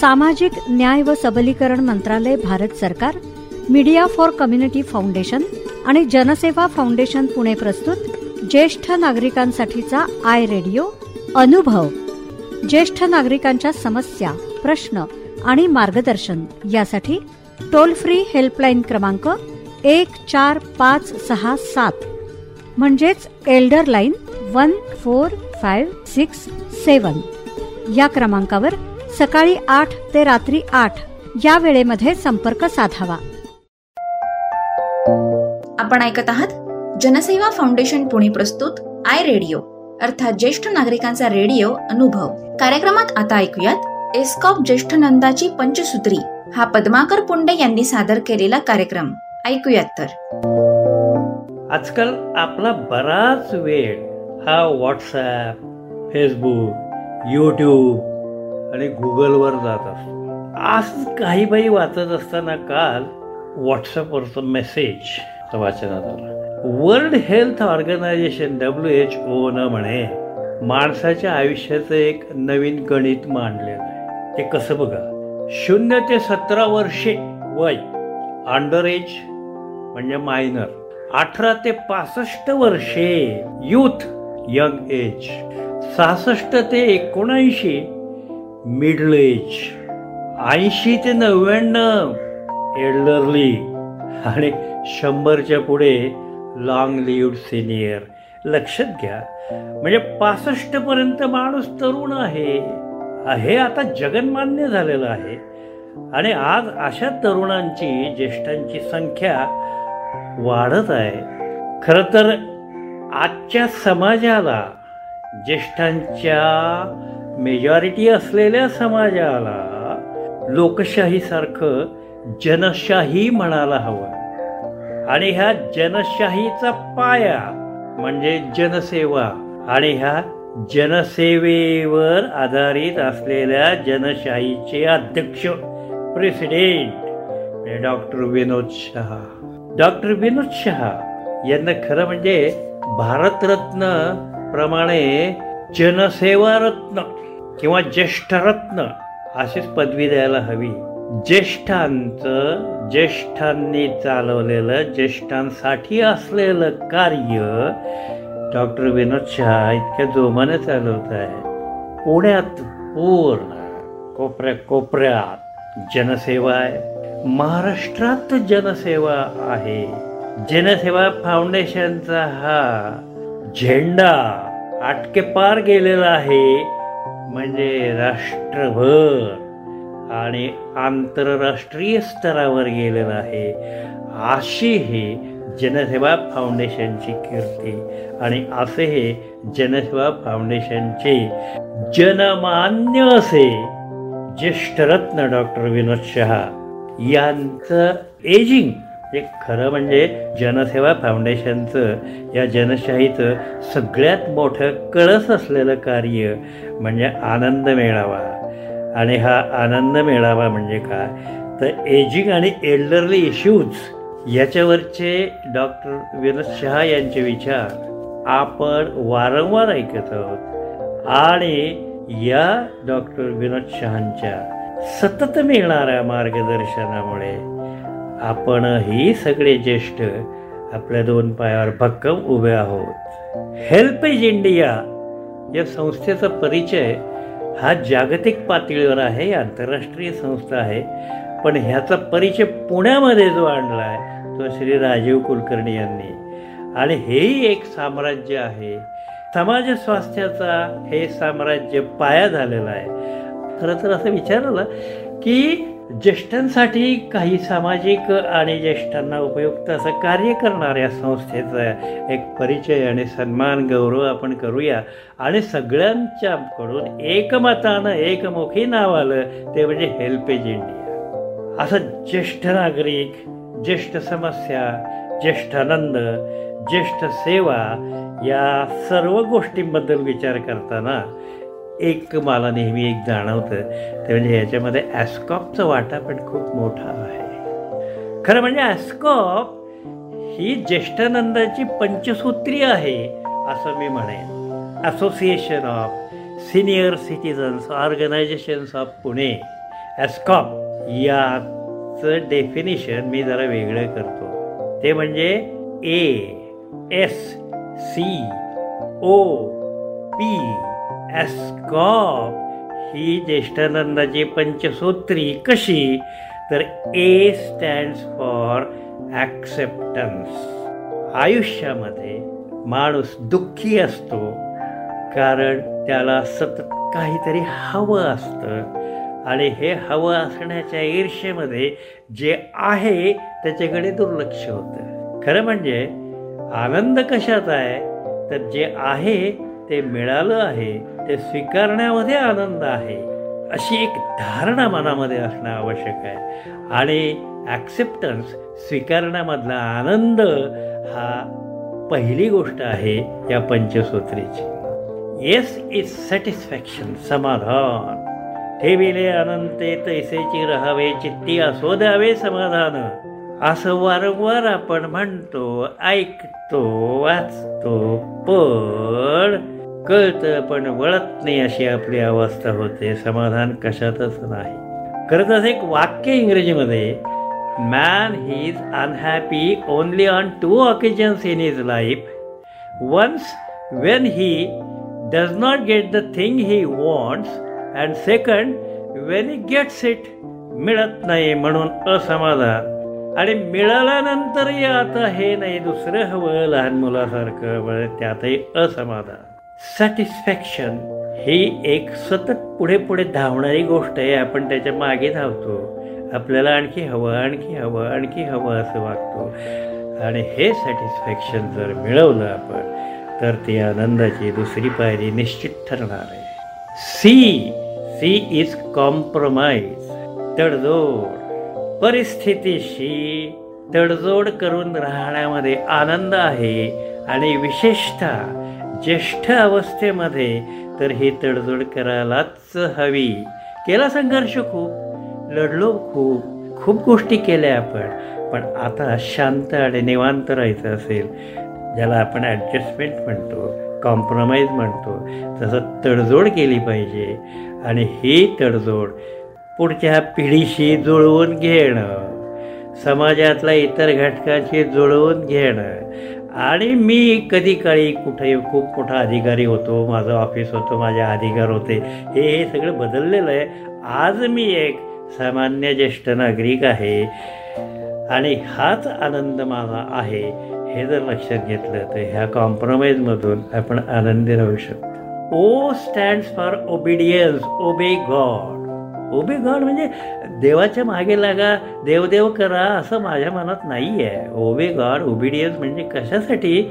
सामाजिक न्याय व सबलीकरण मंत्रालय भारत सरकार मीडिया फॉर कम्युनिटी फाउंडेशन आणि जनसेवा फाउंडेशन पुणे प्रस्तुत ज्येष्ठ नागरिकांसाठीचा आय रेडिओ अनुभव. ज्येष्ठ नागरिकांच्या समस्या प्रश्न आणि मार्गदर्शन यासाठी टोल फ्री हेल्पलाईन क्रमांक एक चार पाच सहा सात म्हणजेच elder line one four five six seven या क्रमांकावर सकाळी आठ ते रात्री आठ या वेळेमध्ये संपर्क साधावा. आपण ऐकत आहात जनसेवा फाउंडेशन पुणे प्रस्तुत आय रेडिओ. अर्थात ज्येष्ठ नागरिकांचा रेडिओ अनुभव. कार्यक्रमात आता ऐकूयात एस्कॉप ज्येष्ठ नंदाची पंचसूत्री. हा पद्माकर पुंडे यांनी सादर केलेला कार्यक्रम. ऐकूयात तर. आजकाल आपला बराच वेळ हा व्हॉट्सॲप फेसबुक यूट्यूब आणि गुगलवर जात असतो. आज काही बाई वाचत असताना काल व्हॉट्सअपवरचा मेसेज वाचनात आला. World health organization W H O न म्हणे माणसाच्या आयुष्याचं एक नवीन गणित मांडलेलं आहे. ते कसं बघा? शून्य ते सतरा वर्षे वय अंडर एज म्हणजे मायनर. अठरा ते पासष्ट वर्षे युथ यंग एज. सहासष्ट ते एकोणऐंशी मिडल एज ऐंशी ते नव्याण्णव एल्डरली आणि शंभरच्या पुढे लॉंग लिव्ड सिनियर लक्षात घ्या. म्हणजे पासष्ट पर्यंत माणूस तरुण आहे. हे आता जगनमान्य झालेलं आहे. आणि आज अशा तरुणांची ज्येष्ठांची संख्या वाढत आहे. खर तर आजच्या समाजाला ज्येष्ठांच्या मेजॉरिटी असलेल्या समाजाला लोकशाहीसारखं जनशाही म्हणायला हवं. आणि ह्या जनशाहीचा पाया म्हणजे जनसेवा आणि ह्या जनसेवेवर आधारित असलेल्या जनशाहीचे अध्यक्ष प्रेसिडेंट म्हणजे डॉक्टर विनोद शहा. डॉक्टर विनोद शहा यांना खरं म्हणजे भारतरत्न प्रमाणे जनसेवारत्न किंवा ज्येष्ठरत्न अशीच पदवी द्यायला हवी. ज्येष्ठांचं ज्येष्ठांनी चालवलेलं ज्येष्ठांसाठी असलेलं कार्य डॉक्टर विनोद शहा इतक्या जोमाने चालवत आहे पुण्यात पूर्ण कोपऱ्या कोपऱ्यात जनसेवा आहे. महाराष्ट्रात जनसेवा आहे. जनसेवा फाउंडेशनचा हा झेंडा आटके पार गेलेला आहे म्हणजे राष्ट्रभर आणि आंतरराष्ट्रीय स्तरावर गेलेला आहे. अशी ही जनसेवा फाउंडेशनची कीर्ती आणि असे हे जनसेवा फाउंडेशनचे जनमान्य असे ज्येष्ठरत्न डॉक्टर विनोद शहा यांचं एजिंग एक खरं म्हणजे जनसेवा फाउंडेशनचं या जनशाहीचं सगळ्यात मोठं कळस असलेलं कार्य म्हणजे आनंद मेळावा. आणि हा आनंद मेळावा म्हणजे काय? तर एजिंग आणि एल्डरली इश्यूज याच्यावरचे डॉक्टर विनोद शहा यांचे विचार आपण वारंवार ऐकत आहोत. आणि या डॉक्टर विनोद शहांच्या सतत मिळणाऱ्या मार्गदर्शनामुळे आपणही सगळे ज्येष्ठ आपल्या दोन पायावर भक्कम उभे आहोत. हेल्पेज इंडिया या संस्थेचा परिचय हा जागतिक पातळीवर आहे आंतरराष्ट्रीय संस्था आहे पण ह्याचा परिचय पुण्यामध्ये जो आणला आहे तो श्री राजीव कुलकर्णी यांनी. आणि हेही एक साम्राज्य आहे. समाज स्वास्थ्याचा हे साम्राज्य पाया झालेला आहे. खरं तर असं विचारलं की ज्येष्ठांसाठी काही सामाजिक आणि ज्येष्ठांना उपयुक्त असं कार्य करणाऱ्या संस्थेचा एक परिचय आणि सन्मान गौरव आपण करूया. आणि सगळ्यांच्याकडून एकमतानं एकमुखी नाव आलं ते म्हणजे हेल्पेज इंडिया. असं ज्येष्ठ नागरिक ज्येष्ठ समस्या ज्येष्ठ आनंद ज्येष्ठ सेवा या सर्व गोष्टींबद्दल विचार करताना एक मला नेहमी एक जाणवतं ते म्हणजे याच्यामध्ये ॲस्कॉपचा वाटा पण खूप मोठा आहे. खरं म्हणजे ॲस्कॉप ही ज्येष्ठानंदाची पंचसूत्री आहे असं मी म्हणेन. Association of senior citizens organizations of Pune ASCOP याचं डेफिनेशन मी जरा वेगळं करतो. ते म्हणजे A S C O P ASCOP ही ज्येष्ठानंदाची पंचसूत्री कशी? तर ए स्टँड्स फॉर ॲक्सेप्टन्स आयुष्यामध्ये माणूस दुःखी असतो कारण त्याला सतत काहीतरी हवं असतं. आणि हे हवं असण्याच्या ईर्षेमध्ये जे आहे त्याच्याकडे दुर्लक्ष होतं. खरं म्हणजे आनंद कशात आहे? तर जे आहे ते मिळालं आहे ते स्वीकारण्यामध्ये आनंद आहे अशी एक धारणा मनामध्ये असणं आवश्यक आहे. आणि ॲक्सेप्टन्स स्वीकारण्यामधला आनंद हा पहिली गोष्ट आहे या पंचसूत्रीची. येस इज सॅटिस्फॅक्शन समाधान. ठेविले अनंते तैसेची राहावे चित्ती असो द्यावे समाधान. असं वारंवार आपण म्हणतो ऐकतो वाचतो पण कळतं पण वळत नाही अशी आपली अवस्था होते. समाधान कशातच नाही. खरंच एक वाक्य इंग्रजीमध्ये man he is unhappy only on two occasions in his life once when he does not get the thing he wants and second when he gets it मिळत नाही म्हणून असमाधान. आणि मिळाल्यानंतरही आता हे नाही दुसरं हवं लहान मुलासारखं त्यातही असमाधान. सॅटिस्फॅक्शन ही एक सतत पुढे पुढे धावणारी गोष्ट आहे. आपण त्याच्यामागे धावतो. आपल्याला आणखी हवं आणखी हवं आणखी हवं असं वागतो. आणि हे सॅटिस्फॅक्शन जर मिळवलं आपण तर ती आनंदाची दुसरी पायरी निश्चित ठरणार आहे. सी सी इज कॉम्प्रोमाइज तडजोड. परिस्थितीशी तडजोड करून राहण्यामध्ये आनंद आहे आणि विशेषतः ज्येष्ठ अवस्थेमध्ये तर ही तडजोड करायलाच हवी. केला संघर्ष खूप लढलो खूप खूप गोष्टी केल्या आपण. पण आता शांत आणि निवांत राहायचं असेल ज्याला आपण ॲडजस्टमेंट म्हणतो कॉम्प्रोमाइज म्हणतो तसं तडजोड केली पाहिजे. आणि ही तडजोड पुढच्या पिढीशी जुळवून घेणं. समाजातल्या इतर घटकाशी जुळवून घेणं. आणि मी कधी काळी कुठे खूप मोठा अधिकारी होतो माझं ऑफिस होतं माझे अधिकार होते. हे हे सगळं बदललेलं आहे. आज मी एक सामान्य ज्येष्ठ नागरिक आहे. आणि हाच आनंद माझा आहे हे जर लक्षात घेतलं तर ह्या कॉम्प्रोमाइजमधून आपण आनंदी राहू शकतो. O stands for obedience obey God obey God म्हणजे देवाच्या मागे लागा देवदेव करा असं माझ्या मनात नाही आहे ओबे गॉड ओबिडियन्स म्हणजे कशासाठी?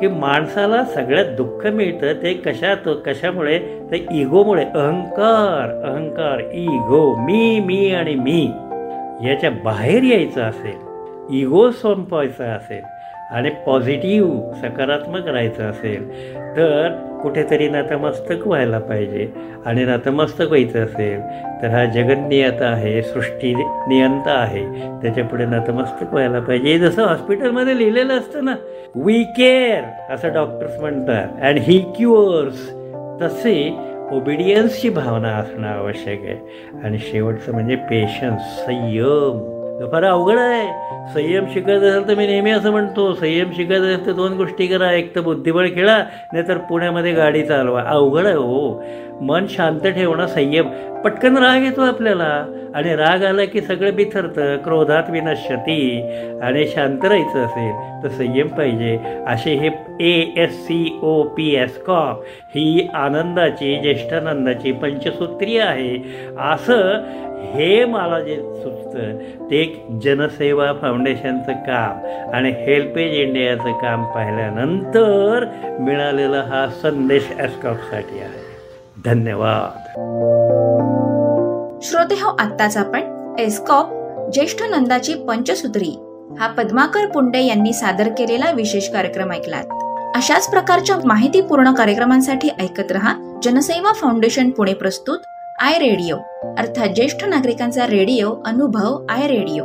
की माणसाला सगळ्यात दुःख मिळतं ते कशात कशामुळे? ते इगोमुळे अहंकार अहंकार इगो मी मी आणि मी. याच्या बाहेर यायचं असेल इगो संपवायचा असेल आणि पॉझिटिव्ह सकारात्मक राहायचं असेल तर कुठेतरी नतमस्तक व्हायला पाहिजे. आणि नतमस्तक व्हायचं असेल तर हा जगन्नियता आहे सृष्टी नियंता आहे. त्याच्यापुढे नतमस्तक व्हायला पाहिजे. जसं हॉस्पिटलमध्ये लिहिलेलं असतं ना वी केअर असं डॉक्टर्स म्हणतात. अँड ही क्युअर्स तसे ओबिडियन्सची भावना असणं आवश्यक आहे. आणि शेवटचं म्हणजे पेशन्स संयम. फार अवघड आहे. संयम शिकत असेल तर मी नेहमी असं म्हणतो संयम शिकत असेल तर दोन गोष्टी करा. एक तर बुद्धिबळ खेळा नाहीतर पुण्यामध्ये गाडी चालवा. अवघड आहे हो. मन शांत ठेवणं संयम. पटकन राग येतो आपल्याला. आणि राग आला की सगळं बिथरतं क्रोधात विनश्यती. आणि शांत राहायचं असेल तर संयम पाहिजे. असे हे A S C O P ASCOP ही आनंदाची ज्येष्ठानंदाची पंचसूत्री आहे. असं हे मला जे सुचतं ते एक जनसेवा फाउंडेशनचं काम आणि हेल्पेज इंडियाचं काम पाहिल्यानंतर मिळालेला हा संदेश एस्कॉपसाठी आहे. धन्यवाद. श्रोते हो आत्ताच आपण एस्कॉप ज्येष्ठ नंदाची पंचसूत्री हा पद्माकर पुंडे यांनी सादर केलेला विशेष कार्यक्रम ऐकलात. अशाच प्रकारच्या माहितीपूर्ण कार्यक्रमांसाठी ऐकत रहा जनसेवा फाउंडेशन पुणे प्रस्तुत आय रेडिओ अर्थात ज्येष्ठ नागरिकांचा रेडिओ अनुभव आय रेडिओ.